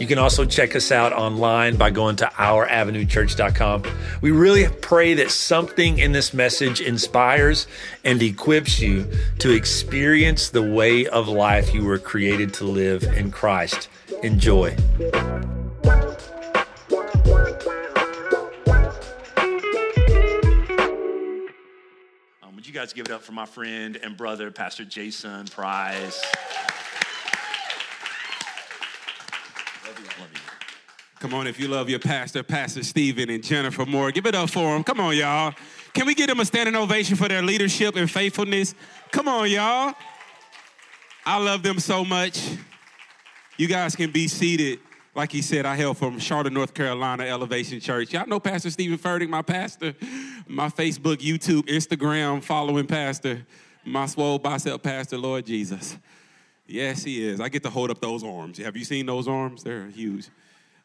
You can also check us out online by going to ouravenuechurch.com. We really pray that something in this message inspires and equips you to experience the way of life you were created to live in Christ. Enjoy. Um, would you guys give it up for my friend and brother, Pastor Jayson Price? Come on, if you love your pastor, Pastor Stephen and Jennifer Moore, give it up for them. Come on, y'all. Can we give them a standing ovation for their leadership and faithfulness? Come on, y'all. I love them so much. You guys can be seated. Like he said, I hail from Charlotte, North Carolina, Elevation Church. Y'all know Pastor Steven Furtick, my pastor, my Facebook, YouTube, Instagram following pastor, my swole bicep pastor, Lord Jesus. Yes, he is. I get to hold up those arms. Have you seen those arms? They're huge.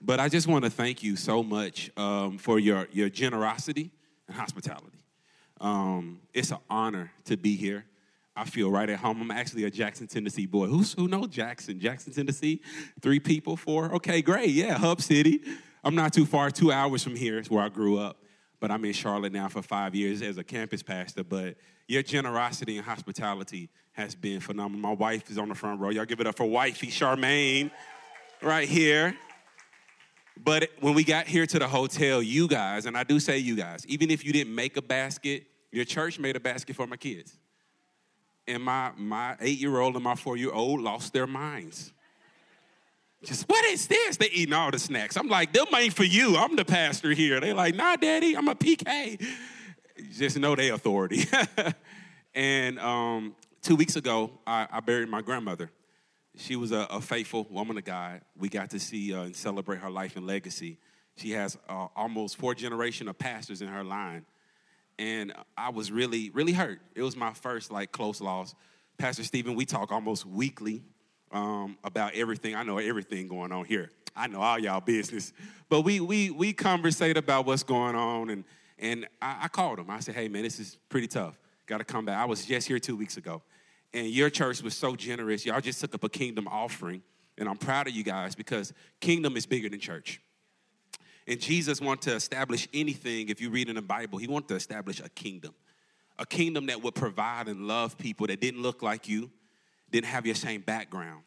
But I just want to thank you so much um, for your, your generosity and hospitality. Um, it's an honor to be here. I feel right at home. I'm actually a Jackson, Tennessee boy. Who's, who knows Jackson? Jackson, Tennessee? Three people, four? Okay, great. Yeah, Hub City. I'm not too far, two hours from here is where I grew up. But I'm in Charlotte now for five years as a campus pastor. But your generosity and hospitality has been phenomenal. My wife is on the front row. Y'all give it up for wifey Charmaine right here. But when we got here to the hotel, you guys, and I do say you guys, even if you didn't make a basket, your church made a basket for my kids. And my, my eight year old and my four year old lost their minds. Just, what is this? They eating all the snacks. I'm like, them ain't for you. I'm the pastor here. They like, nah, daddy, I'm a PK. Just know they authority. and um, two weeks ago, I, I buried my grandmother. She was a, a, faithful woman of God. We got to see uh, and celebrate her life and legacy. She has uh, almost four generation of pastors in her line. And I was really, really hurt. It was my first like close loss. Pastor Stephen, we talk almost weekly um, about everything. I know everything going on here. I know all y'all business. But we we we conversate about what's going on and and I, I called him. I said, hey man, this is pretty tough. Gotta come back. I was just here two weeks ago and your church was so generous. Y'all just took up a kingdom offering. And I'm proud of you guys because kingdom is bigger than church. And Jesus wanted to establish anything, if you read in the Bible, he wanted to establish a kingdom. A kingdom that would provide and love people that didn't look like you, didn't have your same background.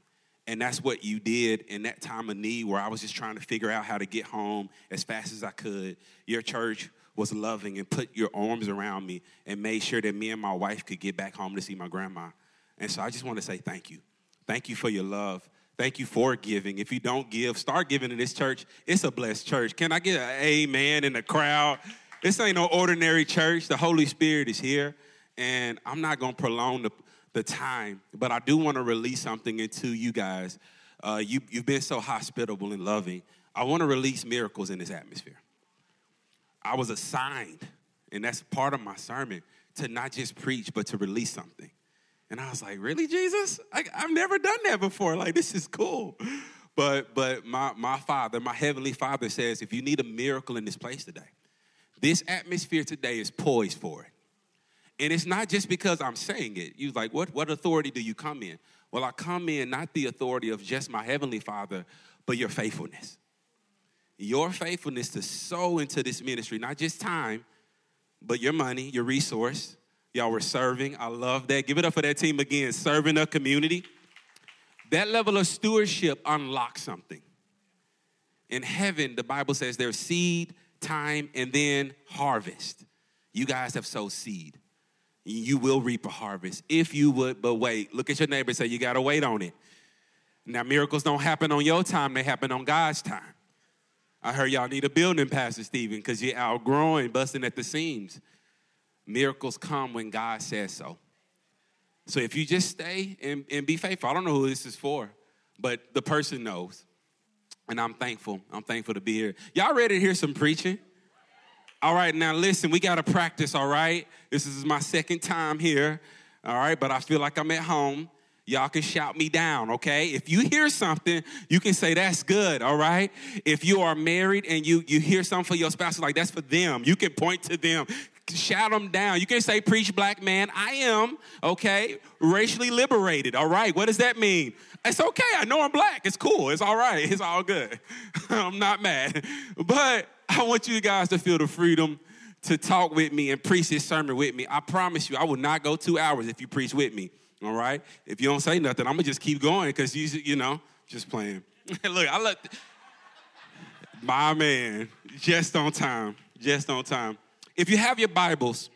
And that's what you did in that time of need where I was just trying to figure out how to get home as fast as I could. Your church was loving and put your arms around me and made sure that me and my wife could get back home to see my grandma. And so I just want to say thank you. Thank you for your love. Thank you for giving. If you don't give, start giving to this church. It's a blessed church. Can I get an amen in the crowd? This ain't no ordinary church. The Holy Spirit is here. And I'm not going to prolong the, the time, but I do want to release something into you guys. Uh, you, you've been so hospitable and loving. I want to release miracles in this atmosphere. I was assigned, and that's part of my sermon, to not just preach, but to release something. And I was like, really, Jesus? I, have never done that before. Like, this is cool. But but my, my father, my heavenly father says, if you need a miracle in this place today, this atmosphere today is poised for it. And it's not just because I'm saying it. You like, what, what authority do you come in? Well, I come in not the authority of just my heavenly father, but your faithfulness. Your faithfulness to sow into this ministry, not just time, but your money, your resource, Y'all were serving. I love that. Give it up for that team again, serving a community. That level of stewardship unlocks something. In heaven, the Bible says there's seed, time, and then harvest. You guys have sowed seed. You will reap a harvest if you would, but wait. Look at your neighbor say, You got to wait on it. Now, miracles don't happen on your time, they happen on God's time. I heard y'all need a building, Pastor Stephen, because you're outgrowing, busting at the seams. Miracles come when God says so. So if you just stay and, and be faithful, I don't know who this is for, but the person knows. And I'm thankful. I'm thankful to be here. Y'all ready to hear some preaching? All right, now listen, we got to practice, all right? This is my second time here, all right? But I feel like I'm at home. Y'all can shout me down, okay? If you hear something, you can say that's good, all right? If you are married and you you hear something for your spouse, like that's for them. You can point to them, shout them down. You can say, "Preach, black man." I am okay, racially liberated. All right, what does that mean? It's okay. I know I'm black. It's cool. It's all right. It's all good. I'm not mad, but I want you guys to feel the freedom to talk with me and preach this sermon with me. I promise you, I will not go two hours if you preach with me. All right? If you don't say nothing, I'm gonna just keep going because you, you know, just playing. look, I look, my man, just on time, just on time. If you have your Bibles,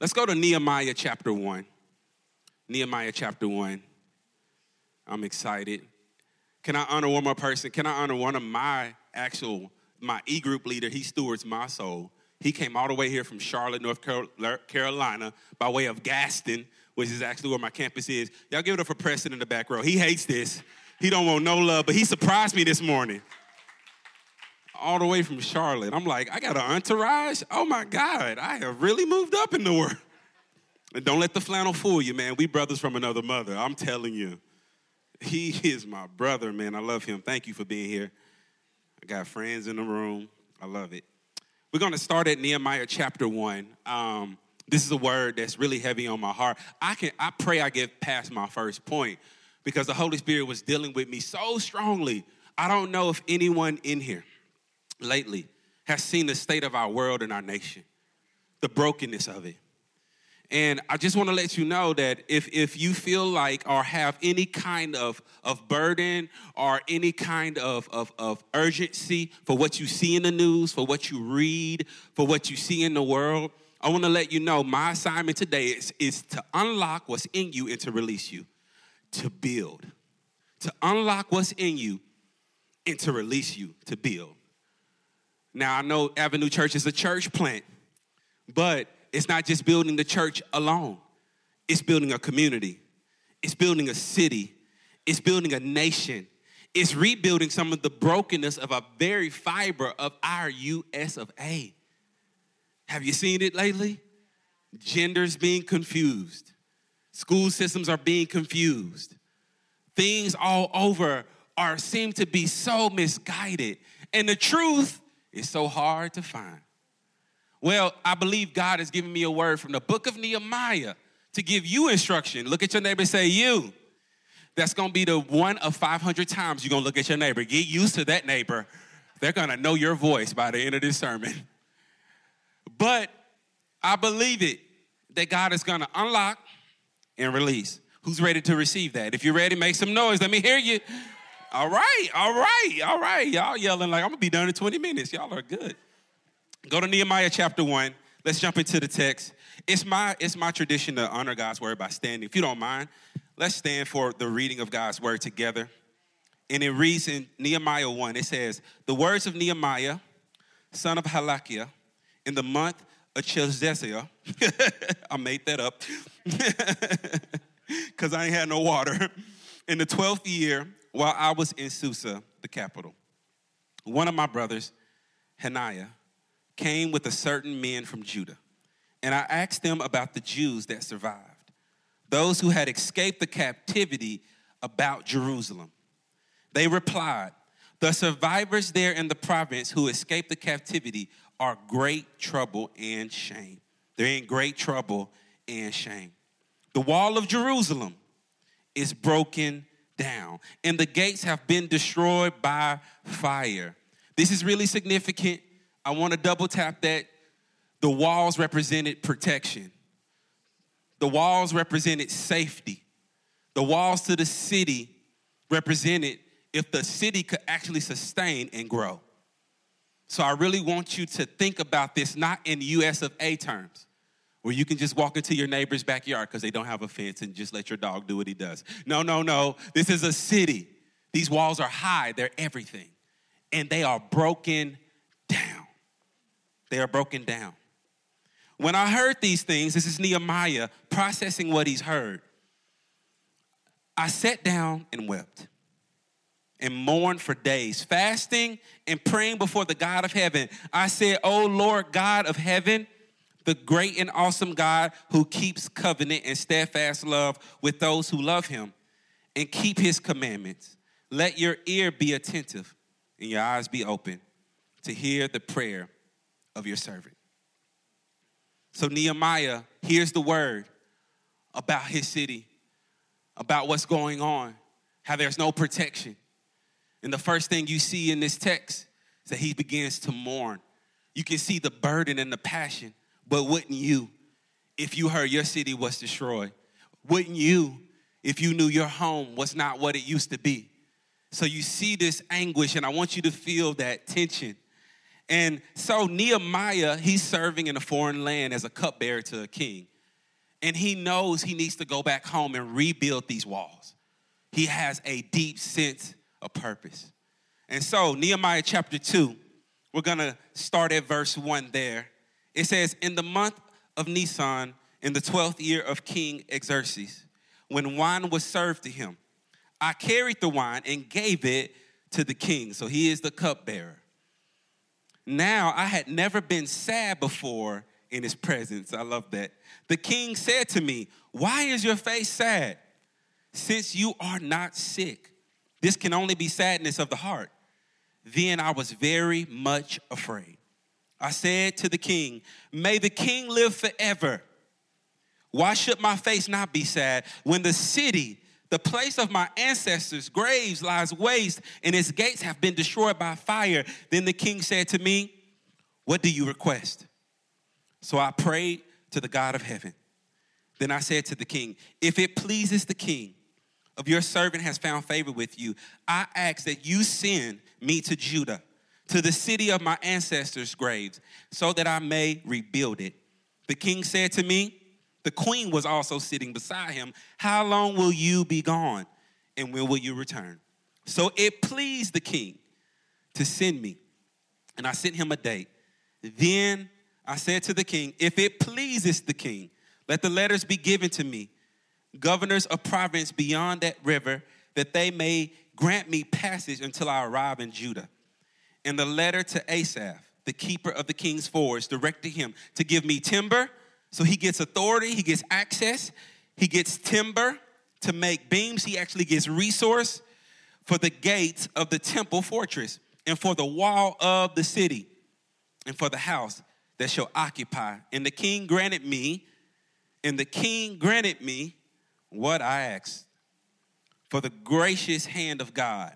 let's go to Nehemiah chapter 1. Nehemiah chapter 1. I'm excited. Can I honor one more person? Can I honor one of my actual, my E group leader? He stewards my soul. He came all the way here from Charlotte, North Carolina, by way of Gaston, which is actually where my campus is. Y'all give it up for Preston in the back row. He hates this. He don't want no love, but he surprised me this morning. All the way from Charlotte. I'm like, I got an entourage? Oh my God, I have really moved up in the world. And don't let the flannel fool you, man. We brothers from another mother. I'm telling you. He is my brother, man. I love him. Thank you for being here. I got friends in the room. I love it. We're going to start at Nehemiah chapter 1. Um, this is a word that's really heavy on my heart. I can I pray I get past my first point because the Holy Spirit was dealing with me so strongly. I don't know if anyone in here lately has seen the state of our world and our nation, the brokenness of it. And I just want to let you know that if, if you feel like or have any kind of, of burden or any kind of, of, of urgency for what you see in the news, for what you read, for what you see in the world, I want to let you know my assignment today is, is to unlock what's in you and to release you, to build. To unlock what's in you and to release you, to build. Now, I know Avenue Church is a church plant, but it's not just building the church alone, it's building a community, it's building a city, it's building a nation. It's rebuilding some of the brokenness of a very fiber of our US of A. Have you seen it lately? Genders being confused. School systems are being confused. Things all over are seem to be so misguided. And the truth is so hard to find. Well, I believe God has given me a word from the book of Nehemiah to give you instruction. Look at your neighbor say, You. That's gonna be the one of 500 times you're gonna look at your neighbor. Get used to that neighbor. They're gonna know your voice by the end of this sermon. But I believe it that God is gonna unlock and release. Who's ready to receive that? If you're ready, make some noise. Let me hear you. All right, all right, all right. Y'all yelling like I'm gonna be done in 20 minutes. Y'all are good. Go to Nehemiah chapter 1. Let's jump into the text. It's my, it's my tradition to honor God's word by standing. If you don't mind, let's stand for the reading of God's word together. And it reads in Nehemiah 1, it says, The words of Nehemiah, son of Halakiah, in the month of Chislesia, I made that up because I ain't had no water, in the 12th year while I was in Susa, the capital. One of my brothers, Hananiah, came with a certain men from Judah, and I asked them about the Jews that survived, those who had escaped the captivity about Jerusalem. They replied, The survivors there in the province who escaped the captivity are great trouble and shame. They're in great trouble and shame. The wall of Jerusalem is broken down, and the gates have been destroyed by fire. This is really significant I want to double tap that. The walls represented protection, the walls represented safety, the walls to the city represented if the city could actually sustain and grow. So I really want you to think about this not in US of A terms, where you can just walk into your neighbor's backyard because they don't have a fence and just let your dog do what he does. No, no, no. This is a city. These walls are high, they're everything, and they are broken down. They are broken down. When I heard these things, this is Nehemiah processing what he's heard. I sat down and wept. and mourned for days, fasting and praying before the God of heaven. I said, O Lord God of heaven, the great and awesome God who keeps covenant and steadfast love with those who love him and keep his commandments. Let your ear be attentive and your eyes be open to hear the prayer of your servant. So Nehemiah hears the word about his city, about what's going on, how there's no protection. And the first thing you see in this text is that he begins to mourn. You can see the burden and the passion, but wouldn't you if you heard your city was destroyed? Wouldn't you if you knew your home was not what it used to be? So you see this anguish, and I want you to feel that tension. And so Nehemiah, he's serving in a foreign land as a cupbearer to a king. And he knows he needs to go back home and rebuild these walls. He has a deep sense of purpose. And so, Nehemiah chapter 2, we're gonna start at verse 1 there. It says, In the month of Nisan, in the 12th year of King Xerxes, when wine was served to him, I carried the wine and gave it to the king. So he is the cupbearer. Now I had never been sad before in his presence. I love that. The king said to me, Why is your face sad? Since you are not sick, this can only be sadness of the heart. Then I was very much afraid. I said to the king, May the king live forever. Why should my face not be sad when the city, the place of my ancestors' graves, lies waste and its gates have been destroyed by fire? Then the king said to me, What do you request? So I prayed to the God of heaven. Then I said to the king, If it pleases the king, of your servant has found favor with you, I ask that you send me to Judah, to the city of my ancestors' graves, so that I may rebuild it. The king said to me, the queen was also sitting beside him, How long will you be gone? And when will you return? So it pleased the king to send me. And I sent him a date. Then I said to the king, If it pleases the king, let the letters be given to me, governors of province beyond that river, that they may grant me passage until I arrive in Judah. And the letter to Asaph, the keeper of the king's forest, directed him to give me timber. So he gets authority, he gets access, he gets timber to make beams, he actually gets resource for the gates of the temple fortress and for the wall of the city and for the house that shall occupy. And the king granted me, and the king granted me what I asked. For the gracious hand of God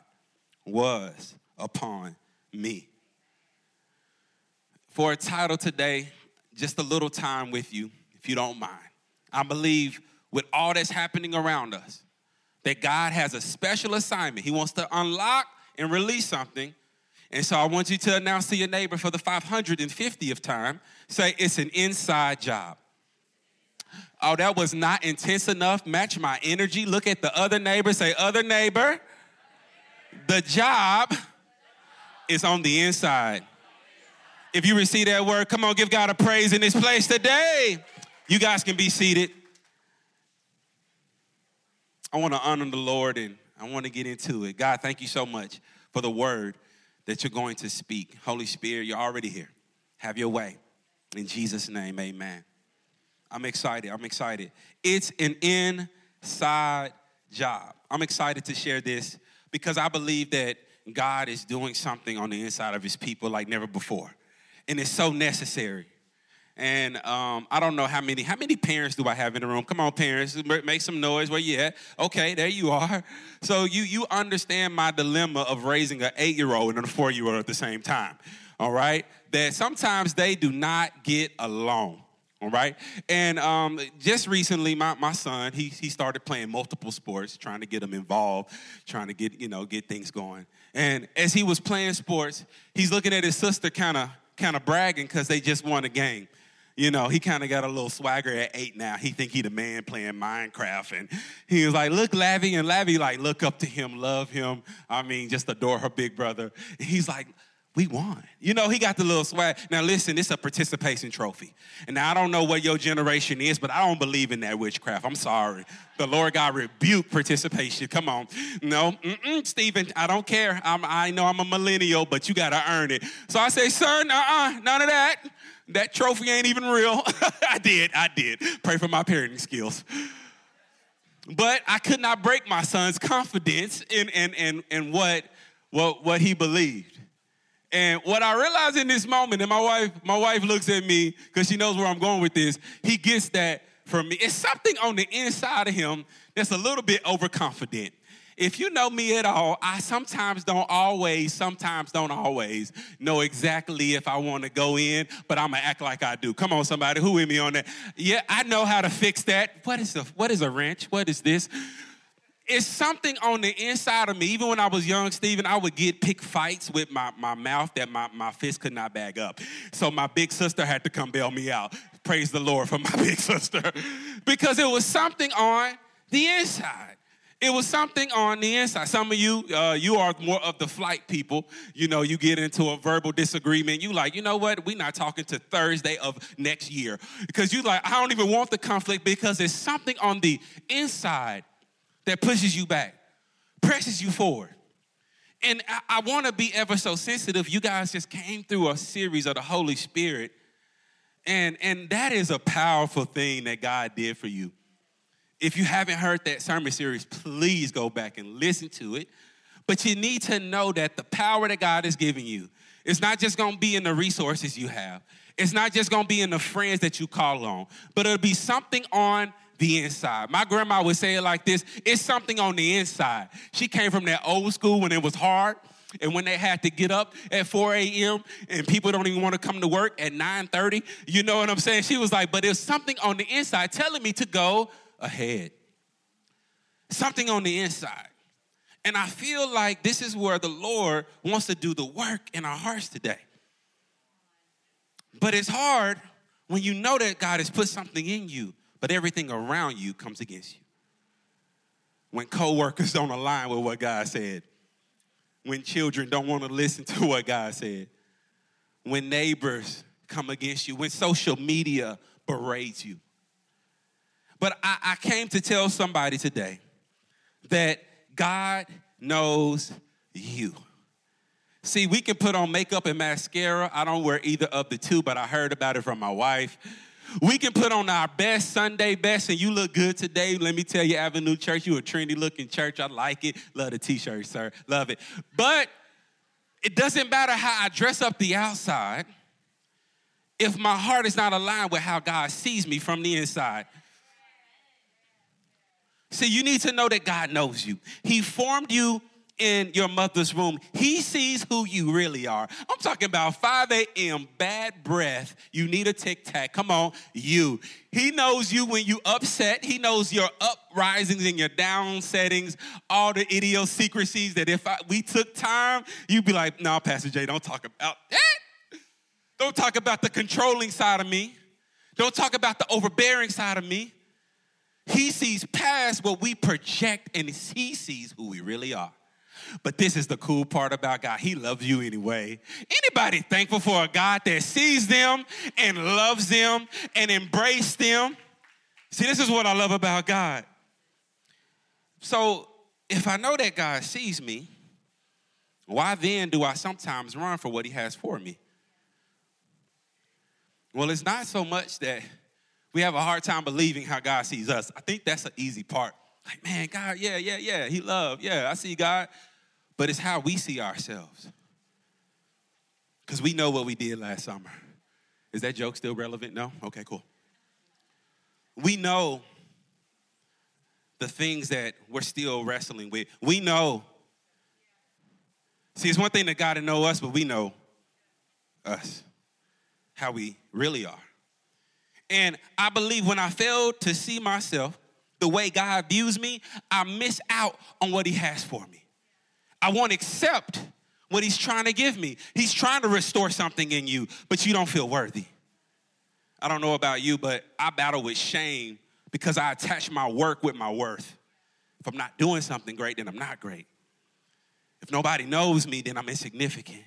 was upon me. For a title today, just a little time with you, if you don't mind. I believe with all that's happening around us, that God has a special assignment. He wants to unlock and release something and so I want you to announce to your neighbor for the 550th time say, it's an inside job. Oh, that was not intense enough. Match my energy. Look at the other neighbor. Say, other neighbor, the job is on the inside. If you receive that word, come on, give God a praise in this place today. You guys can be seated. I want to honor the Lord and I want to get into it. God, thank you so much for the word that you're going to speak. Holy Spirit, you're already here. Have your way. In Jesus' name, amen. I'm excited. I'm excited. It's an inside job. I'm excited to share this because I believe that God is doing something on the inside of his people like never before. And it's so necessary. And um, I don't know how many, how many parents do I have in the room? Come on, parents, make some noise. Where you at? Okay, there you are. So you you understand my dilemma of raising an eight-year-old and a four-year-old at the same time. All right, that sometimes they do not get along. All right, and um, just recently, my, my son he he started playing multiple sports, trying to get him involved, trying to get you know get things going. And as he was playing sports, he's looking at his sister, kind of kind of bragging because they just won a game you know, he kind of got a little swagger at eight now. He think he the man playing Minecraft. And he was like, look, Lavi. And Lavi like, look up to him, love him. I mean, just adore her big brother. And he's like, we won. You know, he got the little swag. Now, listen, it's a participation trophy. And now I don't know what your generation is, but I don't believe in that witchcraft. I'm sorry. The Lord God rebuke participation. Come on. No, mm-mm, Stephen, I don't care. I'm, I know I'm a millennial, but you got to earn it. So I say, sir, uh-uh, none of that. That trophy ain't even real. I did, I did. Pray for my parenting skills. But I could not break my son's confidence in, in, in, in what, what, what he believed. And what I realized in this moment, and my wife, my wife looks at me because she knows where I'm going with this. He gets that from me. It's something on the inside of him that's a little bit overconfident. If you know me at all, I sometimes don't always, sometimes don't always know exactly if I want to go in, but I'm gonna act like I do. Come on, somebody, who with me on that? Yeah, I know how to fix that. What is a what is a wrench? What is this? It's something on the inside of me. Even when I was young, Stephen, I would get pick fights with my, my mouth that my, my fist could not bag up. So my big sister had to come bail me out. Praise the Lord for my big sister. because it was something on the inside. It was something on the inside. Some of you, uh, you are more of the flight people. You know, you get into a verbal disagreement. You like, you know what? We're not talking to Thursday of next year because you like, I don't even want the conflict because there's something on the inside that pushes you back, presses you forward. And I, I want to be ever so sensitive. You guys just came through a series of the Holy Spirit. And, and that is a powerful thing that God did for you. If you haven't heard that sermon series, please go back and listen to it. But you need to know that the power that God is giving you is not just gonna be in the resources you have, it's not just gonna be in the friends that you call on, but it'll be something on the inside. My grandma would say it like this it's something on the inside. She came from that old school when it was hard. And when they had to get up at 4 a.m. and people don't even want to come to work at 9:30, you know what I'm saying? She was like, but there's something on the inside telling me to go ahead. Something on the inside. And I feel like this is where the Lord wants to do the work in our hearts today. But it's hard when you know that God has put something in you but everything around you comes against you. When coworkers don't align with what God said, when children don't want to listen to what God said, when neighbors come against you, when social media berates you. But I, I came to tell somebody today that God knows you. See, we can put on makeup and mascara. I don't wear either of the two, but I heard about it from my wife. We can put on our best Sunday best, and you look good today. Let me tell you, Avenue Church, you a trendy looking church. I like it. Love the t-shirt, sir. Love it. But it doesn't matter how I dress up the outside if my heart is not aligned with how God sees me from the inside. See, you need to know that God knows you. He formed you in your mother's womb. He sees who you really are. I'm talking about 5 a.m., bad breath. You need a tic tac. Come on, you. He knows you when you upset. He knows your uprisings and your down settings, all the idiosyncrasies that if I, we took time, you'd be like, no, Pastor Jay, don't talk about that. Don't talk about the controlling side of me. Don't talk about the overbearing side of me. He sees past what we project and he sees who we really are. But this is the cool part about God. He loves you anyway. Anybody thankful for a God that sees them and loves them and embraces them? See, this is what I love about God. So, if I know that God sees me, why then do I sometimes run for what He has for me? Well, it's not so much that we have a hard time believing how God sees us. I think that's an easy part. Like, man, God, yeah, yeah, yeah, He love. Yeah, I see God but it's how we see ourselves. Because we know what we did last summer. Is that joke still relevant? No? Okay, cool. We know the things that we're still wrestling with. We know. See, it's one thing that God to know us, but we know us, how we really are. And I believe when I fail to see myself the way God views me, I miss out on what He has for me. I won't accept what he's trying to give me. He's trying to restore something in you, but you don't feel worthy. I don't know about you, but I battle with shame because I attach my work with my worth. If I'm not doing something great, then I'm not great. If nobody knows me, then I'm insignificant.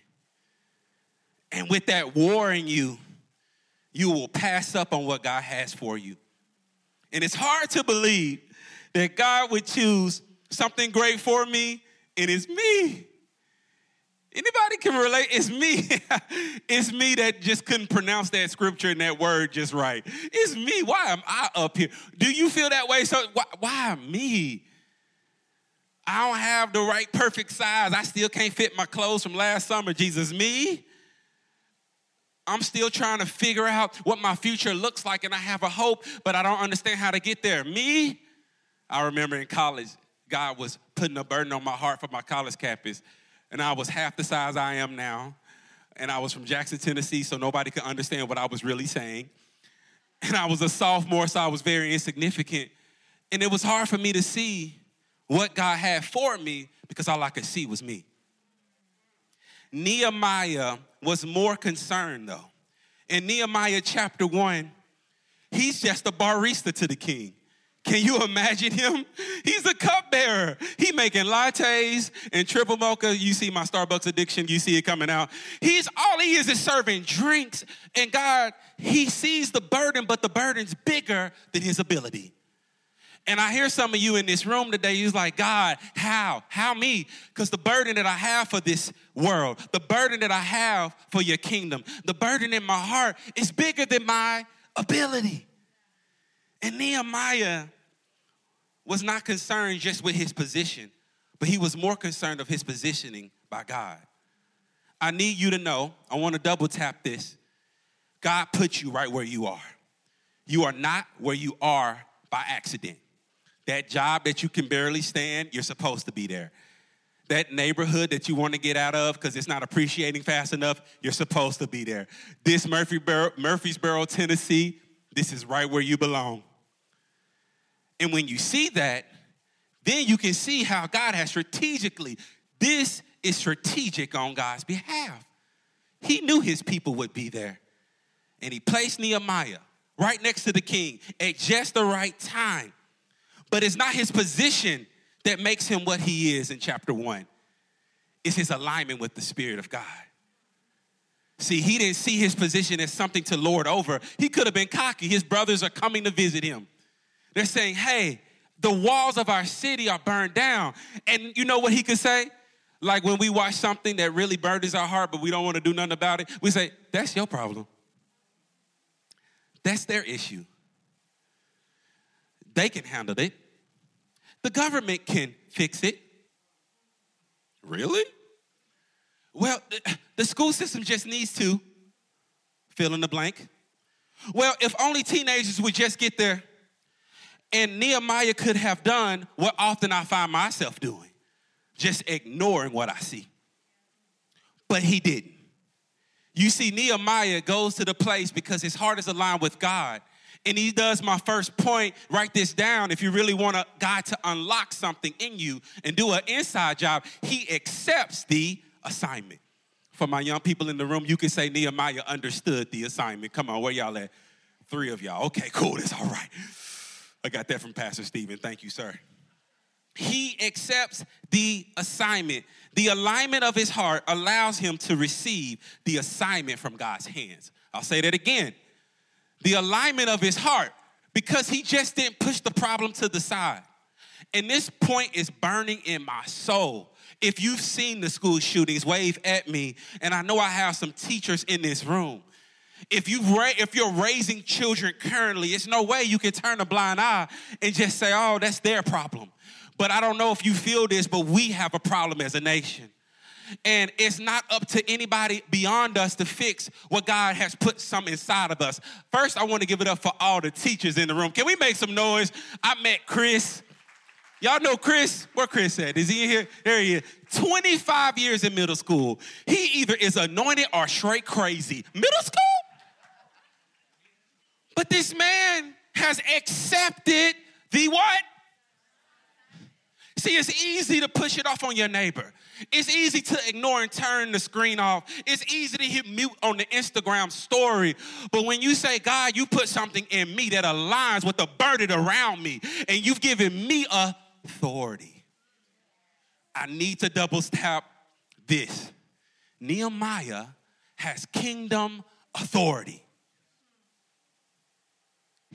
And with that war in you, you will pass up on what God has for you. And it's hard to believe that God would choose something great for me, and it's me. Anybody can relate? It's me. it's me that just couldn't pronounce that scripture and that word just right. It's me. Why am I up here? Do you feel that way? So why, why me? I don't have the right perfect size. I still can't fit my clothes from last summer. Jesus, me? I'm still trying to figure out what my future looks like and I have a hope, but I don't understand how to get there. Me? I remember in college, God was putting a burden on my heart for my college campus and I was half the size I am now. And I was from Jackson, Tennessee, so nobody could understand what I was really saying. And I was a sophomore, so I was very insignificant. And it was hard for me to see what God had for me because all I could see was me. Nehemiah was more concerned though. In Nehemiah chapter 1, he's just a barista to the king. Can you imagine him? He's a cupbearer. He making lattes and triple mocha. You see my Starbucks addiction. You see it coming out. He's all he is is serving drinks. And God, he sees the burden, but the burden's bigger than his ability. And I hear some of you in this room today, you're like, God, how? How me? Because the burden that I have for this world, the burden that I have for your kingdom, the burden in my heart is bigger than my ability. And Nehemiah was not concerned just with his position, but he was more concerned of his positioning by God. I need you to know, I want to double tap this. God put you right where you are. You are not where you are by accident. That job that you can barely stand, you're supposed to be there. That neighborhood that you want to get out of because it's not appreciating fast enough, you're supposed to be there. This Murfreesboro, Tennessee, this is right where you belong. And when you see that, then you can see how God has strategically, this is strategic on God's behalf. He knew his people would be there. And he placed Nehemiah right next to the king at just the right time. But it's not his position that makes him what he is in chapter one, it's his alignment with the Spirit of God. See, he didn't see his position as something to lord over. He could have been cocky. His brothers are coming to visit him. They're saying, hey, the walls of our city are burned down. And you know what he could say? Like when we watch something that really burdens our heart, but we don't want to do nothing about it, we say, that's your problem. That's their issue. They can handle it. The government can fix it. Really? Well, the school system just needs to fill in the blank. Well, if only teenagers would just get their and Nehemiah could have done what often I find myself doing just ignoring what I see. But he didn't. You see, Nehemiah goes to the place because his heart is aligned with God. And he does my first point. Write this down. If you really want a, God to unlock something in you and do an inside job, he accepts the assignment. For my young people in the room, you can say Nehemiah understood the assignment. Come on, where y'all at? Three of y'all. Okay, cool. That's all right. I got that from Pastor Stephen. Thank you, sir. He accepts the assignment. The alignment of his heart allows him to receive the assignment from God's hands. I'll say that again. The alignment of his heart, because he just didn't push the problem to the side. And this point is burning in my soul. If you've seen the school shootings, wave at me. And I know I have some teachers in this room. If, you ra- if you're raising children currently, it's no way you can turn a blind eye and just say, oh, that's their problem. But I don't know if you feel this, but we have a problem as a nation. And it's not up to anybody beyond us to fix what God has put some inside of us. First, I want to give it up for all the teachers in the room. Can we make some noise? I met Chris. Y'all know Chris? Where Chris at? Is he in here? There he is. 25 years in middle school. He either is anointed or straight crazy. Middle school? But this man has accepted the what? See, it's easy to push it off on your neighbor. It's easy to ignore and turn the screen off. It's easy to hit mute on the Instagram story. But when you say, God, you put something in me that aligns with the burden around me, and you've given me authority, I need to double step this. Nehemiah has kingdom authority.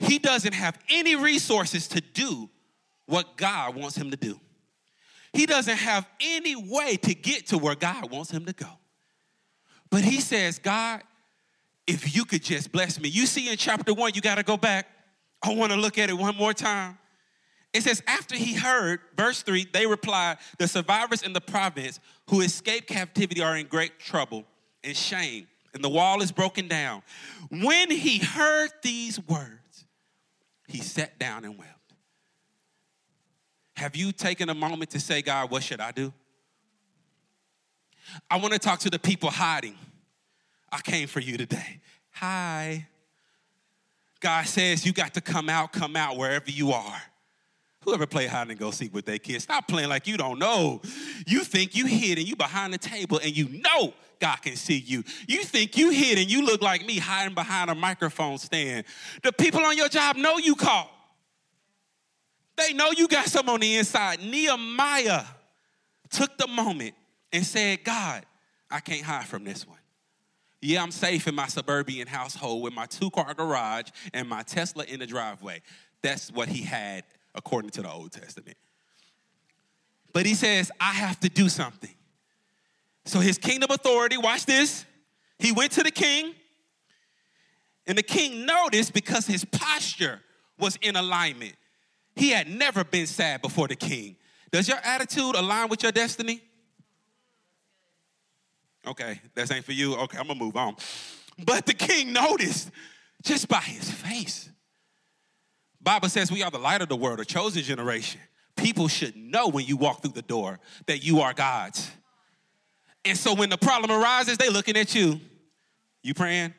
He doesn't have any resources to do what God wants him to do. He doesn't have any way to get to where God wants him to go. But he says, God, if you could just bless me. You see in chapter one, you got to go back. I want to look at it one more time. It says, after he heard, verse 3, they replied, The survivors in the province who escaped captivity are in great trouble and shame, and the wall is broken down. When he heard these words, he sat down and wept. Have you taken a moment to say, God, what should I do? I want to talk to the people hiding. I came for you today. Hi. God says you got to come out, come out wherever you are. Whoever play hide and go seek with their kids, stop playing like you don't know. You think you hid and you behind the table and you know God can see you. You think you hid and you look like me hiding behind a microphone stand. The people on your job know you called. They know you got some on the inside. Nehemiah took the moment and said, God, I can't hide from this one. Yeah, I'm safe in my suburban household with my two car garage and my Tesla in the driveway. That's what he had according to the Old Testament. But he says, I have to do something. So his kingdom authority, watch this. He went to the king, and the king noticed because his posture was in alignment. He had never been sad before the king. Does your attitude align with your destiny? Okay, that's ain't for you. Okay, I'm gonna move on. But the king noticed just by his face. Bible says we are the light of the world, a chosen generation. People should know when you walk through the door that you are God's. And so when the problem arises, they looking at you. You praying?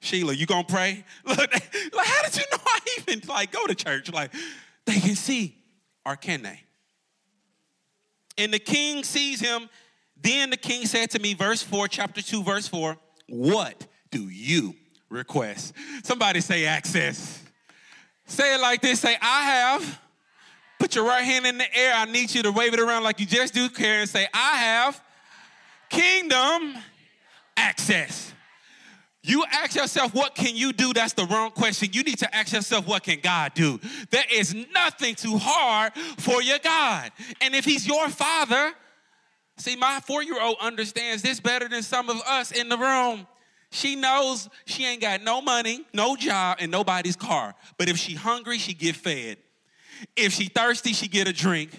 Sheila, you gonna pray? Look, like, how did you know I even like go to church? Like, they can see, or can they? And the king sees him. Then the king said to me, verse 4, chapter 2, verse 4, what do you request? Somebody say access. Say it like this say, I have. Put your right hand in the air. I need you to wave it around like you just do, Karen. and say, I have kingdom access. You ask yourself, what can you do? That's the wrong question. You need to ask yourself, what can God do? There is nothing too hard for your God. And if He's your Father, see, my four year old understands this better than some of us in the room. She knows she ain't got no money, no job, and nobody's car. But if she hungry, she get fed. If she thirsty, she get a drink.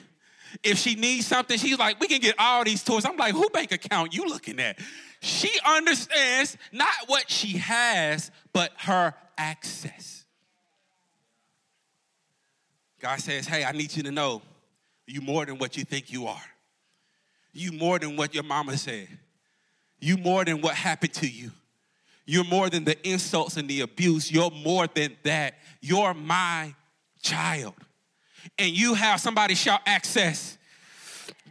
If she needs something, she's like, we can get all these toys. I'm like, who bank account you looking at? She understands not what she has, but her access. God says, hey, I need you to know you more than what you think you are. You more than what your mama said. You more than what happened to you. You're more than the insults and the abuse. You're more than that. You're my child. And you have somebody shout access.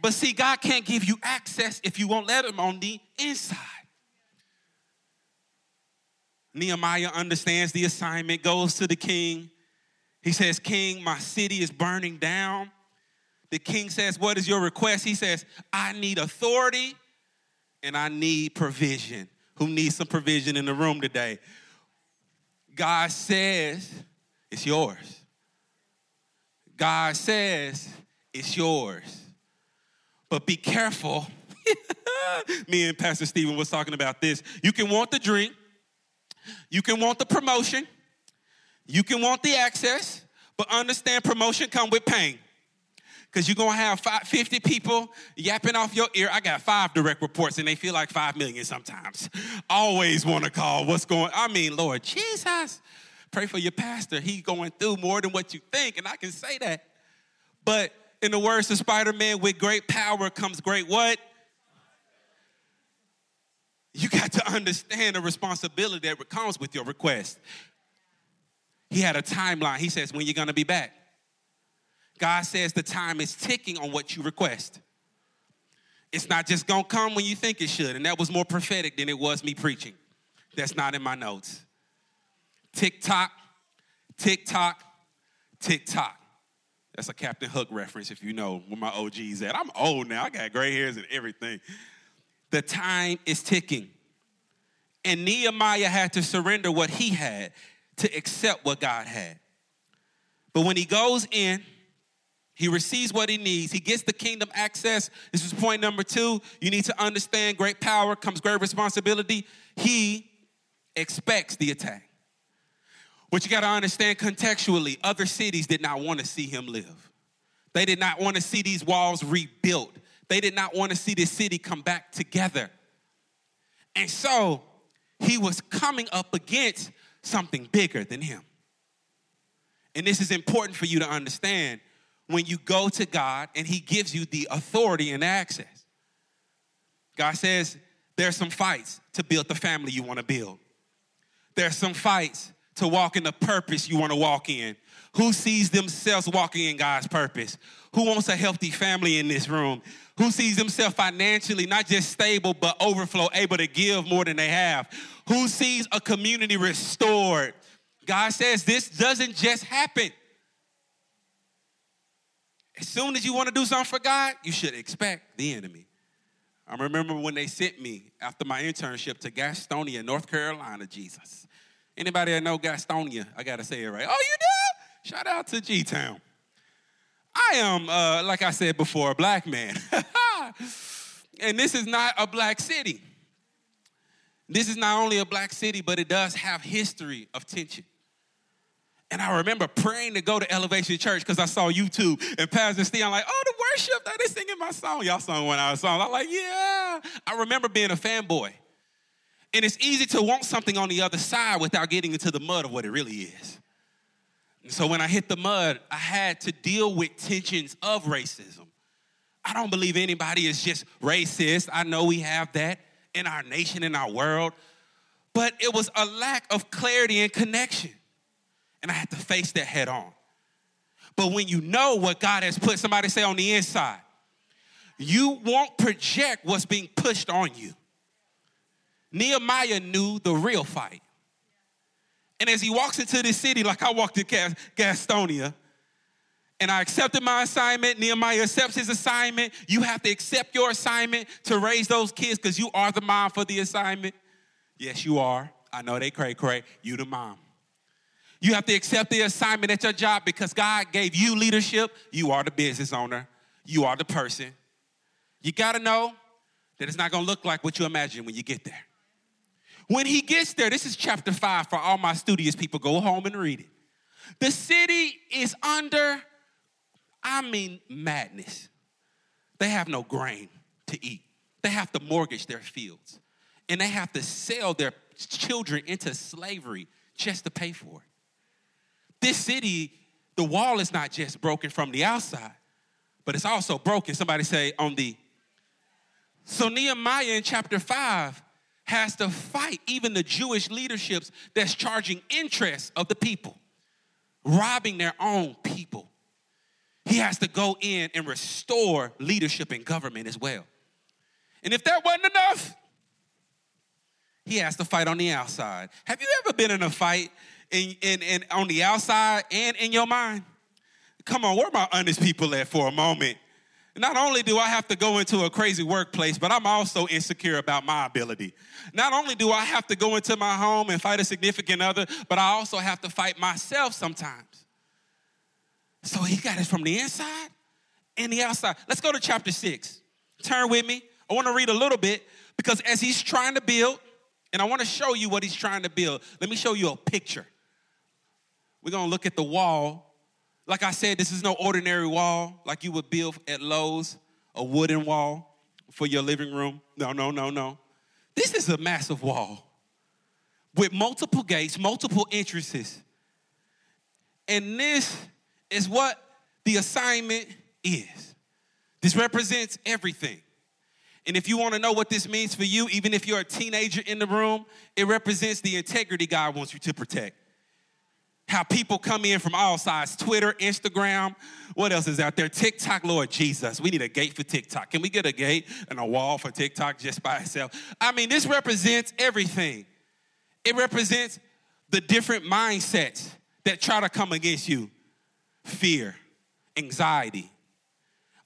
But see, God can't give you access if you won't let Him on the inside. Nehemiah understands the assignment, goes to the king. He says, King, my city is burning down. The king says, What is your request? He says, I need authority and I need provision who needs some provision in the room today. God says it's yours. God says it's yours. But be careful. Me and Pastor Stephen was talking about this. You can want the drink, you can want the promotion, you can want the access, but understand promotion come with pain because you're going to have five, 50 people yapping off your ear. I got five direct reports and they feel like 5 million sometimes. Always want to call what's going I mean, Lord Jesus, pray for your pastor. He's going through more than what you think, and I can say that. But in the words of Spider-Man, with great power comes great what? You got to understand the responsibility that comes with your request. He had a timeline. He says, when you're going to be back. God says the time is ticking on what you request. It's not just gonna come when you think it should. And that was more prophetic than it was me preaching. That's not in my notes. Tick tock, tick tock, tick tock. That's a Captain Hook reference if you know where my OG's at. I'm old now, I got gray hairs and everything. The time is ticking. And Nehemiah had to surrender what he had to accept what God had. But when he goes in, he receives what he needs. He gets the kingdom access. This is point number two. You need to understand great power comes great responsibility. He expects the attack. What you got to understand contextually, other cities did not want to see him live. They did not want to see these walls rebuilt. They did not want to see this city come back together. And so he was coming up against something bigger than him. And this is important for you to understand when you go to God and he gives you the authority and access. God says, there's some fights to build the family you want to build. There's some fights to walk in the purpose you want to walk in. Who sees themselves walking in God's purpose? Who wants a healthy family in this room? Who sees themselves financially not just stable but overflow, able to give more than they have? Who sees a community restored? God says this doesn't just happen. As soon as you want to do something for God, you should expect the enemy. I remember when they sent me after my internship to Gastonia, North Carolina, Jesus. Anybody that know Gastonia? I gotta say it right. Oh, you do? Shout out to G Town. I am, uh, like I said before, a black man. and this is not a black city. This is not only a black city, but it does have history of tension. And I remember praying to go to Elevation Church because I saw YouTube and Pastor Steve. I'm like, oh, the worship they singing my song. Y'all sung one of our songs. I'm like, yeah. I remember being a fanboy. And it's easy to want something on the other side without getting into the mud of what it really is. And so when I hit the mud, I had to deal with tensions of racism. I don't believe anybody is just racist. I know we have that in our nation, in our world. But it was a lack of clarity and connection. And I had to face that head on. But when you know what God has put, somebody say on the inside, you won't project what's being pushed on you. Nehemiah knew the real fight. And as he walks into this city, like I walked to Gastonia, and I accepted my assignment. Nehemiah accepts his assignment. You have to accept your assignment to raise those kids because you are the mom for the assignment. Yes, you are. I know they cray cray. You the mom. You have to accept the assignment at your job because God gave you leadership. You are the business owner. You are the person. You got to know that it's not going to look like what you imagine when you get there. When he gets there, this is chapter five for all my studious people. Go home and read it. The city is under, I mean, madness. They have no grain to eat, they have to mortgage their fields, and they have to sell their children into slavery just to pay for it. This city, the wall is not just broken from the outside, but it's also broken. Somebody say on the. So Nehemiah in chapter 5 has to fight even the Jewish leaderships that's charging interest of the people, robbing their own people. He has to go in and restore leadership and government as well. And if that wasn't enough, he has to fight on the outside. Have you ever been in a fight in, in, on the outside and in your mind? Come on, where are my honest people at for a moment? Not only do I have to go into a crazy workplace, but I'm also insecure about my ability. Not only do I have to go into my home and fight a significant other, but I also have to fight myself sometimes. So he got it from the inside and the outside. Let's go to chapter six. Turn with me. I want to read a little bit because as he's trying to build, and I want to show you what he's trying to build, let me show you a picture. We're going to look at the wall. Like I said, this is no ordinary wall like you would build at Lowe's, a wooden wall for your living room. No, no, no, no. This is a massive wall with multiple gates, multiple entrances. And this is what the assignment is. This represents everything. And if you want to know what this means for you, even if you're a teenager in the room, it represents the integrity God wants you to protect how people come in from all sides Twitter, Instagram, what else is out there? TikTok, Lord Jesus. We need a gate for TikTok. Can we get a gate and a wall for TikTok just by itself? I mean, this represents everything. It represents the different mindsets that try to come against you fear, anxiety,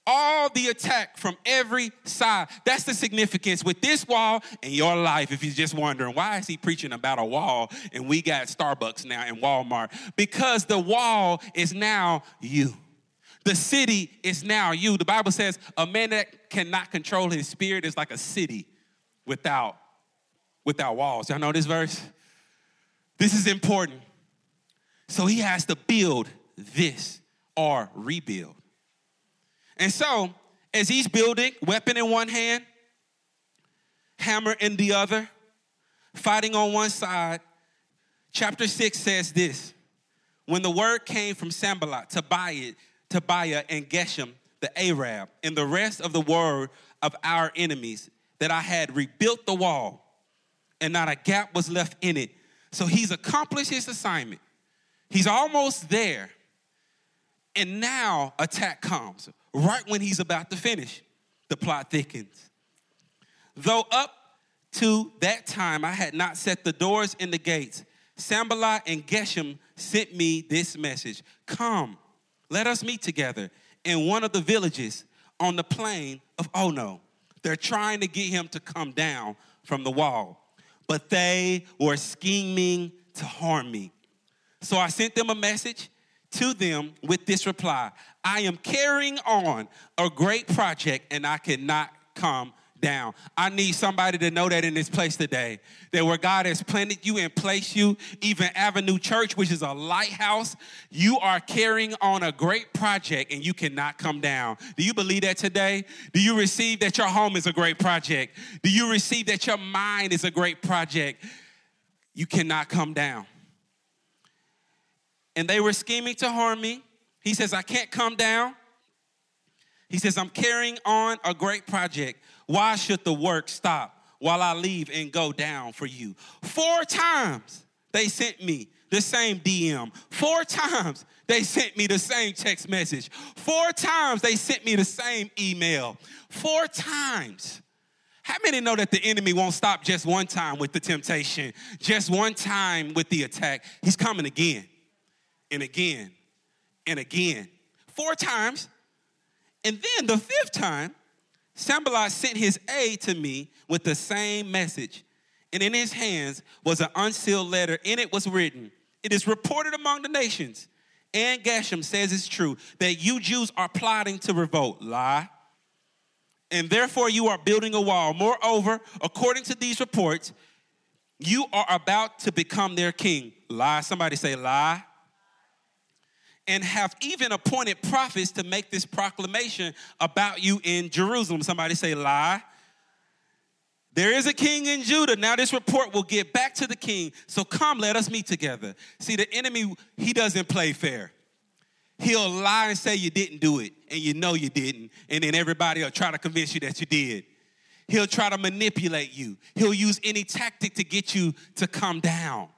all the attack from every side. That's the significance with this wall in your life. If you're just wondering, why is he preaching about a wall and we got Starbucks now and Walmart? Because the wall is now you. The city is now you. The Bible says a man that cannot control his spirit is like a city without, without walls. Y'all know this verse? This is important. So he has to build this or rebuild. And so, as he's building, weapon in one hand, hammer in the other, fighting on one side, chapter 6 says this When the word came from Sanballat, Tobiah, Tobiah and Geshem, the Arab, and the rest of the word of our enemies, that I had rebuilt the wall, and not a gap was left in it. So he's accomplished his assignment. He's almost there. And now attack comes right when he's about to finish. The plot thickens. Though up to that time I had not set the doors and the gates, Sanballat and Geshem sent me this message Come, let us meet together in one of the villages on the plain of Ono. They're trying to get him to come down from the wall, but they were scheming to harm me. So I sent them a message to them with this reply I am carrying on a great project and I cannot come down. I need somebody to know that in this place today. That where God has planted you and placed you, even Avenue Church, which is a lighthouse, you are carrying on a great project and you cannot come down. Do you believe that today? Do you receive that your home is a great project? Do you receive that your mind is a great project? You cannot come down and they were scheming to harm me. He says, I can't come down. He says, I'm carrying on a great project. Why should the work stop while I leave and go down for you? Four times they sent me the same DM. Four times they sent me the same text message. Four times they sent me the same email. Four times. How many know that the enemy won't stop just one time with the temptation, just one time with the attack? He's coming again and again and again. Four times. And then the fifth time, Sanballat sent his aide to me with the same message. And in his hands was an unsealed letter. In it was written, It is reported among the nations, and Geshem says it's true, that you Jews are plotting to revolt. Lie. And therefore you are building a wall. Moreover, according to these reports, you are about to become their king. Lie. Somebody say, lie and have even appointed prophets to make this proclamation about you in Jerusalem. Somebody say, lie. There is a king in Judah. Now, this report will get back to the king. So come, let us meet together. See, the enemy, he doesn't play fair. He'll lie and say you didn't do it, and you know you didn't, and then everybody will try to convince you that you did. He'll try to manipulate you. He'll use any tactic to get you to come down.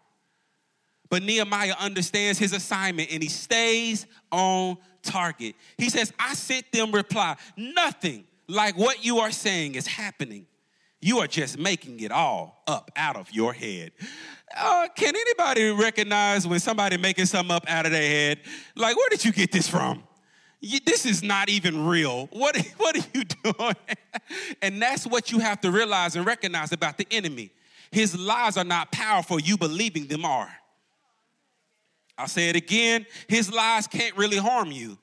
But Nehemiah understands his assignment and he stays on target. He says, I sent them reply, nothing like what you are saying is happening. You are just making it all up out of your head. Uh, can anybody recognize when somebody making something up out of their head? Like, where did you get this from? You, this is not even real. What, what are you doing? and that's what you have to realize and recognize about the enemy. His lies are not powerful, you believing them are. I'll say it again his lies can't really harm you,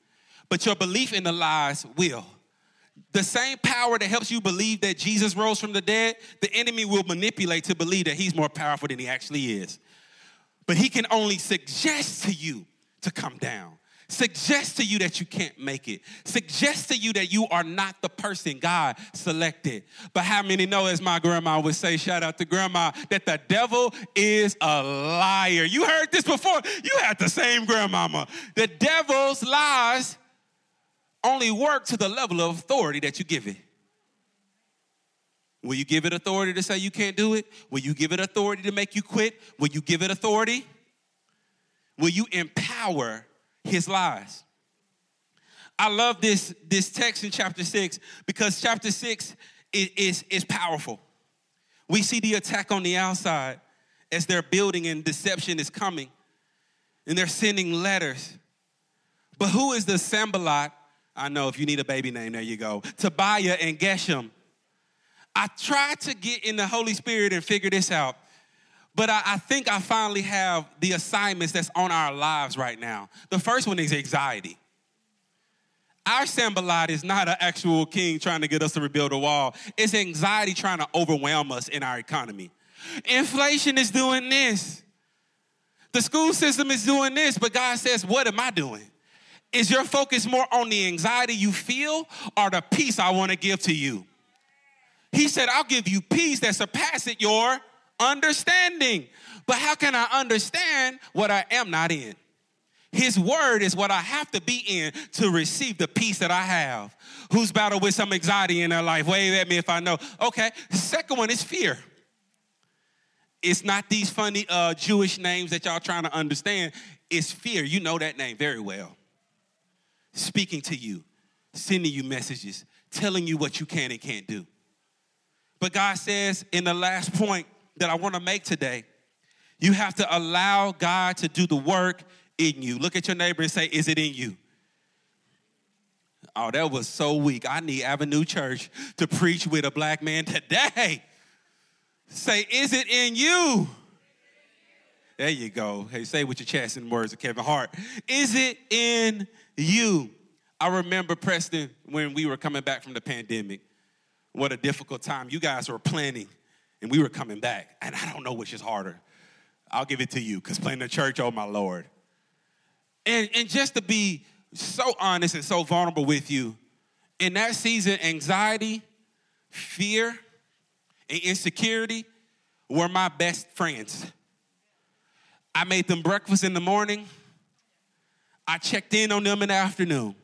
but your belief in the lies will. The same power that helps you believe that Jesus rose from the dead, the enemy will manipulate to believe that he's more powerful than he actually is. But he can only suggest to you to come down suggest to you that you can't make it, suggest to you that you are not the person God selected. But how many know, as my grandma would say, shout out to grandma, that the devil is a liar? You heard this before. You had the same grandmama. The devil's lies only work to the level of authority that you give it. Will you give it authority to say you can't do it? Will you give it authority to make you quit? Will you give it authority? Will you empower his lies. I love this, this text in chapter 6 because chapter 6 is, is, is powerful. We see the attack on the outside as they're building and deception is coming and they're sending letters. But who is the Sanballat I know if you need a baby name, there you go. Tobiah and Geshem. I tried to get in the Holy Spirit and figure this out, but I, I think I finally have the assignments that's on our lives right now. The first one is anxiety. Our Sanballat is not an actual king trying to get us to rebuild a wall. It's anxiety trying to overwhelm us in our economy. Inflation is doing this. The school system is doing this, but God says, What am I doing? Is your focus more on the anxiety you feel or the peace I want to give to you? He said, I'll give you peace that surpasses your understanding. But how can I understand what I am not in? His word is what I have to be in to receive the peace that I have. Who's battled with some anxiety in their life? Wave at me if I know. Okay. Second one is fear. It's not these funny uh, Jewish names that y'all trying to understand. It's fear. You know that name very well. Speaking to you, sending you messages, telling you what you can and can't do. But God says in the last point that I want to make today, you have to allow God to do the work in you. Look at your neighbor and say, Is it in you? Oh, that was so weak. I need Avenue Church to preach with a black man today. Say, Is it in you? There you go. Hey, say with your chest in words of Kevin Hart. Is it in you? I remember, Preston, when we were coming back from the pandemic, what a difficult time. You guys were planning and we were coming back. And I don't know which is harder. I'll give it to you because playing the church, oh my Lord. And, and just to be so honest and so vulnerable with you, in that season, anxiety, fear, and insecurity were my best friends. I made them breakfast in the morning. I checked in on them in the afternoon.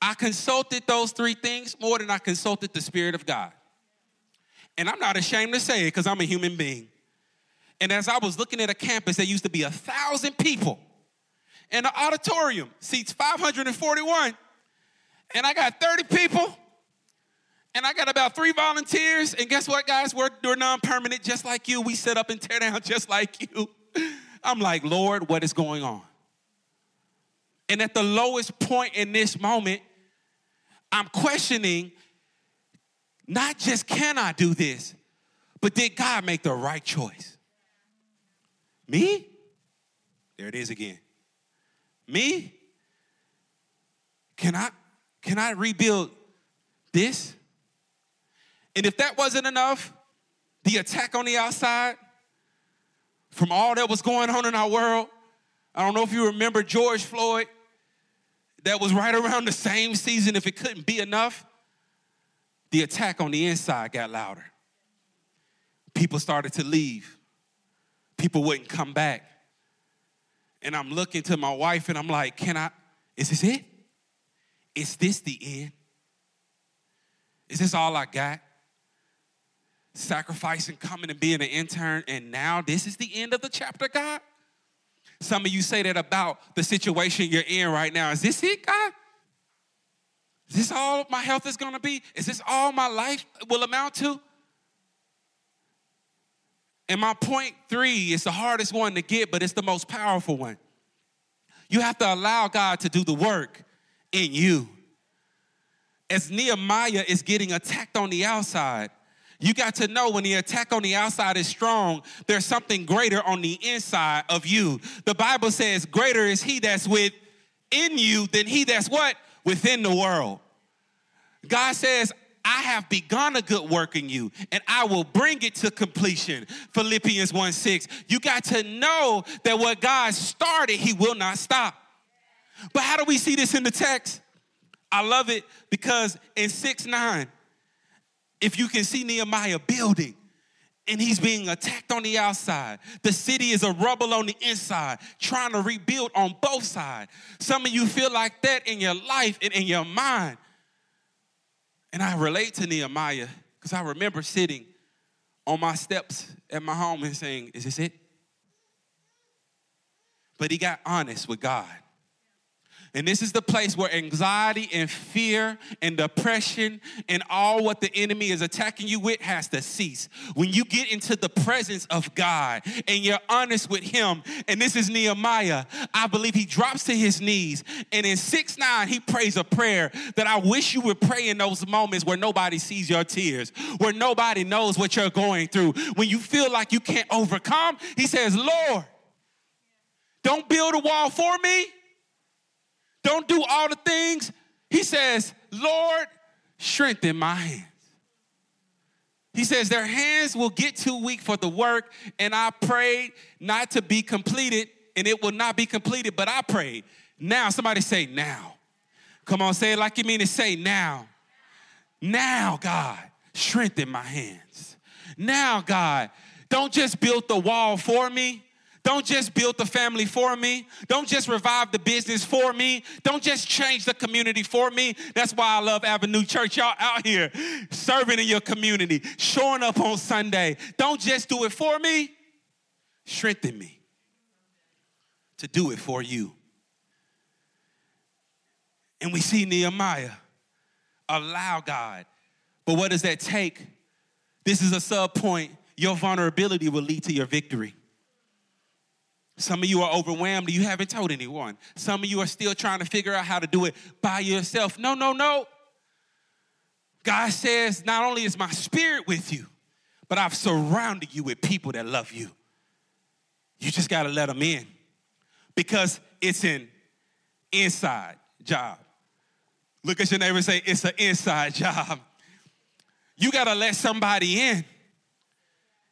I consulted those three things more than I consulted the Spirit of God. And I'm not ashamed to say it because I'm a human being. And as I was looking at a campus that used to be a thousand people, in the auditorium seats 541, and I got 30 people, and I got about three volunteers. And guess what, guys? We're, we're non permanent just like you. We set up and tear down just like you. I'm like, Lord, what is going on? And at the lowest point in this moment, I'm questioning not just can I do this, but did God make the right choice? Me? There it is again. Me? Can I can I rebuild this? And if that wasn't enough, the attack on the outside from all that was going on in our world. I don't know if you remember George Floyd. That was right around the same season. If it couldn't be enough, the attack on the inside got louder. People started to leave. People wouldn't come back and I'm looking to my wife and I'm like, can I, is this it? Is this the end? Is this all I got? Sacrificing, coming and being an intern, and now this is the end of the chapter, God? Some of you say that about the situation you're in right now. Is this it, God? Is this all my health is gonna be? Is this all my life will amount to? And my point three is the hardest one to get, but it's the most powerful one. You have to allow God to do the work in you. As Nehemiah is getting attacked on the outside, you got to know when the attack on the outside is strong, there's something greater on the inside of you. The Bible says, Greater is he that's within you than he that's what? Within the world. God says, I have begun a good work in you and I will bring it to completion. Philippians 1 6. You got to know that what God started, He will not stop. But how do we see this in the text? I love it because in 6 9, if you can see Nehemiah building, and he's being attacked on the outside. The city is a rubble on the inside, trying to rebuild on both sides. Some of you feel like that in your life and in your mind. And I relate to Nehemiah because I remember sitting on my steps at my home and saying, Is this it? But he got honest with God. And this is the place where anxiety and fear and depression and all what the enemy is attacking you with has to cease. When you get into the presence of God and you're honest with Him, and this is Nehemiah, I believe he drops to his knees and in 6 9, he prays a prayer that I wish you would pray in those moments where nobody sees your tears, where nobody knows what you're going through, when you feel like you can't overcome. He says, Lord, don't build a wall for me don't do all the things. He says, Lord, strengthen my hands. He says, Their hands will get too weak for the work, and I prayed not to be completed, and it will not be completed, but I prayed. Now, somebody say, Now. Come on, say it like you mean it. Say, Now. Now, God, strengthen my hands. Now, God, don't just build the wall for me, don't just build the family for me. Don't just revive the business for me. Don't just change the community for me. That's why I love Avenue Church. Y'all out here serving in your community, showing up on Sunday. Don't just do it for me, strengthen me to do it for you. And we see Nehemiah allow God. But what does that take? This is a sub point. Your vulnerability will lead to your victory. Some of you are overwhelmed. You haven't told anyone. Some of you are still trying to figure out how to do it by yourself. No, no, no. God says, not only is my spirit with you, but I've surrounded you with people that love you. You just got to let them in because it's an inside job. Look at your neighbor say, It's an inside job. You got to let somebody in.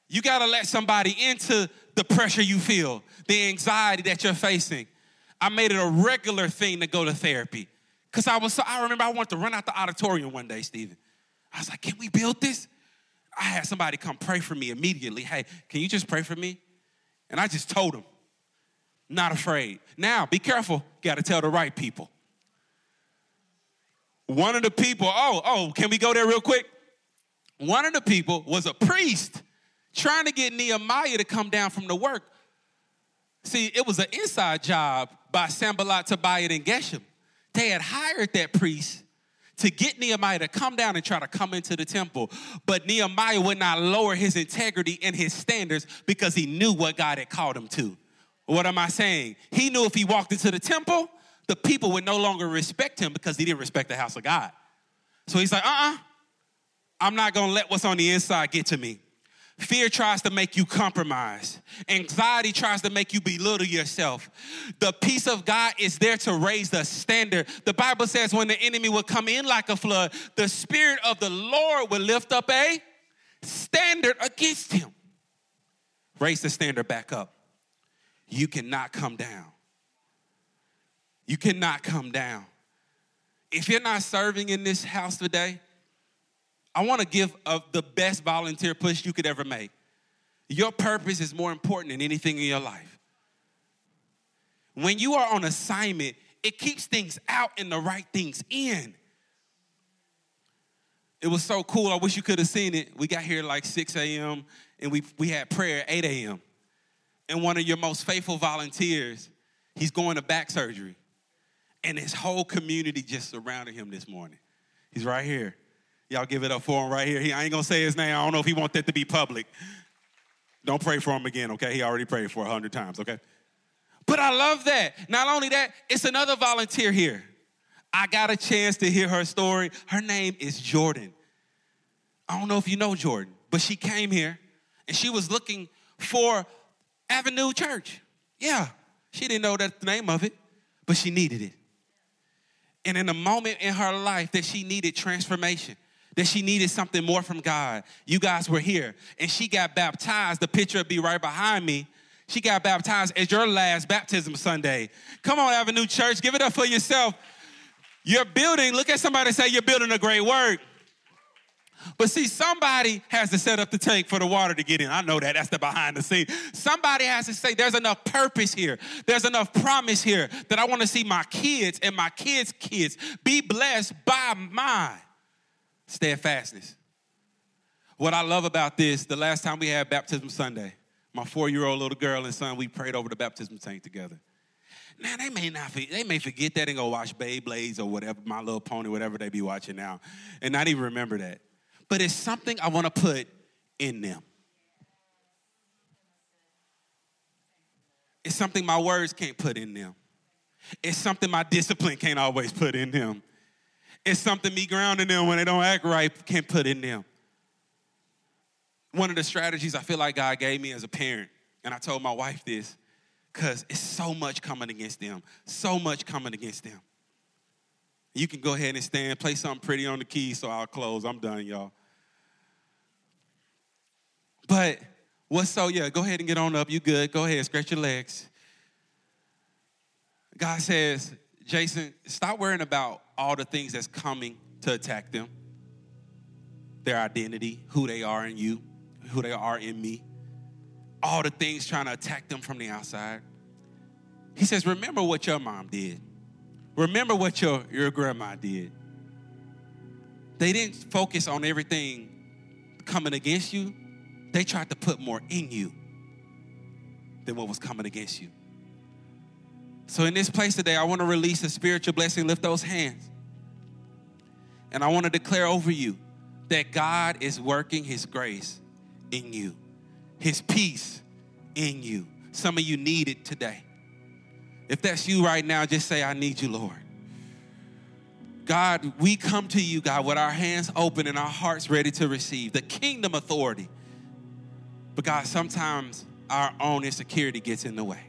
You got to let somebody into the pressure you feel, the anxiety that you're facing. I made it a regular thing to go to therapy. Because I was so, I remember I wanted to run out the auditorium one day, Stephen. I was like, can we build this? I had somebody come pray for me immediately. Hey, can you just pray for me? And I just told him, not afraid. Now, be careful, got to tell the right people. One of the people, oh, oh, can we go there real quick? One of the people was a priest trying to get Nehemiah to come down from the work. See, it was an inside job by Sanballat, Tobiah, and Geshem. They had hired that priest to get Nehemiah to come down and try to come into the temple. But Nehemiah would not lower his integrity and his standards because he knew what God had called him to. What am I saying? He knew if he walked into the temple, the people would no longer respect him because he didn't respect the house of God. So he's like, uh uh-uh, uh, i am not gonna let what's on the inside get to me. Fear tries to make you compromise. Anxiety tries to make you belittle yourself. The peace of God is there to raise the standard. The Bible says when the enemy will come in like a flood, the Spirit of the Lord will lift up a standard against him. Raise the standard back up. You cannot come down. You cannot come down. If you're not serving in this house today, I want to give the best volunteer push you could ever make. Your purpose is more important than anything in your life. When you are on assignment, it keeps things out and the right things in. It was so cool. I wish you could have seen it. We got here like 6 a.m. and we, we had prayer at 8 a.m. And one of your most faithful volunteers, he's going to back surgery. And his whole community just surrounded him this morning. He's right here. Y'all give it up for him right here. He, I ain't gonna say his name. I don't know if he wants that to be public. Don't pray for him again, okay? He already prayed for a hundred times, okay? But I love that. Not only that, it's another volunteer here. I got a chance to hear her story. Her name is Jordan. I don't know if you know Jordan, but she came here and she was looking for Avenue Church. Yeah, she didn't know that the name of it, but she needed it. And in a moment in her life that she needed transformation, that she needed something more from God. You guys were here, and she got baptized. The picture will be right behind me. She got baptized as your last baptism Sunday. Come on, Avenue Church, give it up for yourself. You're building, look at somebody say, You're building a great work. But see, somebody has to set up the tank for the water to get in. I know that. That's the behind the scene. Somebody has to say, there's enough purpose here. There's enough promise here that I want to see my kids and my kids' kids be blessed by my steadfastness. What I love about this, the last time we had baptism Sunday, my four year old little girl and son, we prayed over the baptism tank together. Now they may not, they may forget that and go watch Beyblades or whatever, My Little Pony, whatever they be watching now, and not even remember that. But it's something I want to put in them. It's something my words can't put in them. It's something my discipline can't always put in them. It's something me grounding them when they don't act right can't put in them. One of the strategies I feel like God gave me as a parent, and I told my wife this, because it's so much coming against them, so much coming against them. You can go ahead and stand, play something pretty on the keys so I'll close. I'm done, y'all. But what's so, yeah, go ahead and get on up. You good. Go ahead, stretch your legs. God says, Jayson, stop worrying about all the things that's coming to attack them their identity, who they are in you, who they are in me, all the things trying to attack them from the outside. He says, Remember what your mom did. Remember what your, your grandma did. They didn't focus on everything coming against you, they tried to put more in you than what was coming against you. So, in this place today, I want to release a spiritual blessing. Lift those hands. And I want to declare over you that God is working His grace in you, His peace in you. Some of you need it today. If that's you right now, just say, I need you, Lord. God, we come to you, God, with our hands open and our hearts ready to receive the kingdom authority. But God, sometimes our own insecurity gets in the way.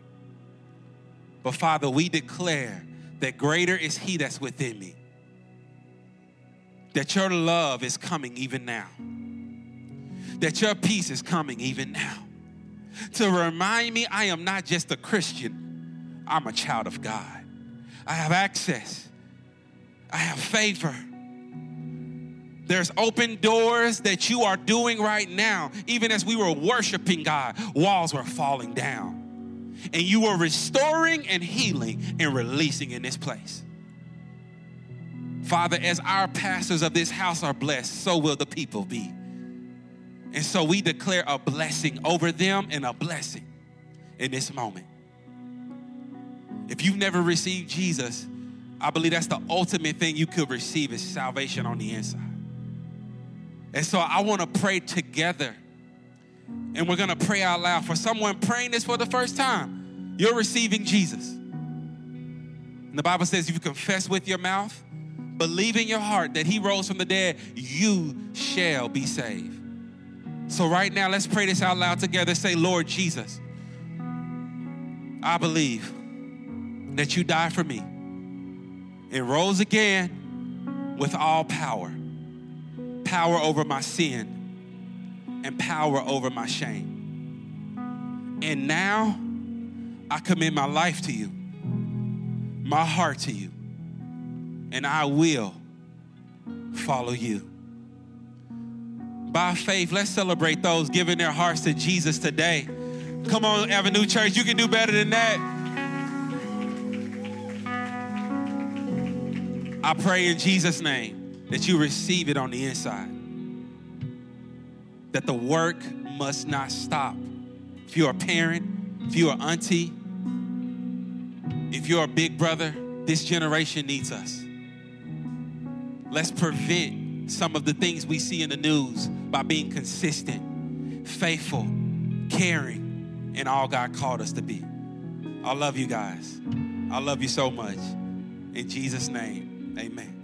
But Father, we declare that greater is He that's within me. That your love is coming even now. That your peace is coming even now. To remind me I am not just a Christian, I'm a child of God. I have access, I have favor. There's open doors that you are doing right now. Even as we were worshiping God, walls were falling down and you are restoring and healing and releasing in this place. Father, as our pastors of this house are blessed, so will the people be. And so we declare a blessing over them and a blessing in this moment. If you've never received Jesus, I believe that's the ultimate thing you could receive is salvation on the inside. And so I want to pray together and we're going to pray out loud. For someone praying this for the first time, you're receiving Jesus. And the Bible says if you confess with your mouth, believe in your heart that he rose from the dead, you shall be saved. So, right now, let's pray this out loud together. Say, Lord Jesus, I believe that you died for me and rose again with all power power over my sin and power over my shame. And now I commit my life to you, my heart to you, and I will follow you. By faith, let's celebrate those giving their hearts to Jesus today. Come on, Avenue Church, you can do better than that. I pray in Jesus' name that you receive it on the inside that the work must not stop. If you're a parent, if you're an auntie, if you're a big brother, this generation needs us. Let's prevent some of the things we see in the news by being consistent, faithful, caring, and all God called us to be. I love you guys. I love you so much. In Jesus' name, amen.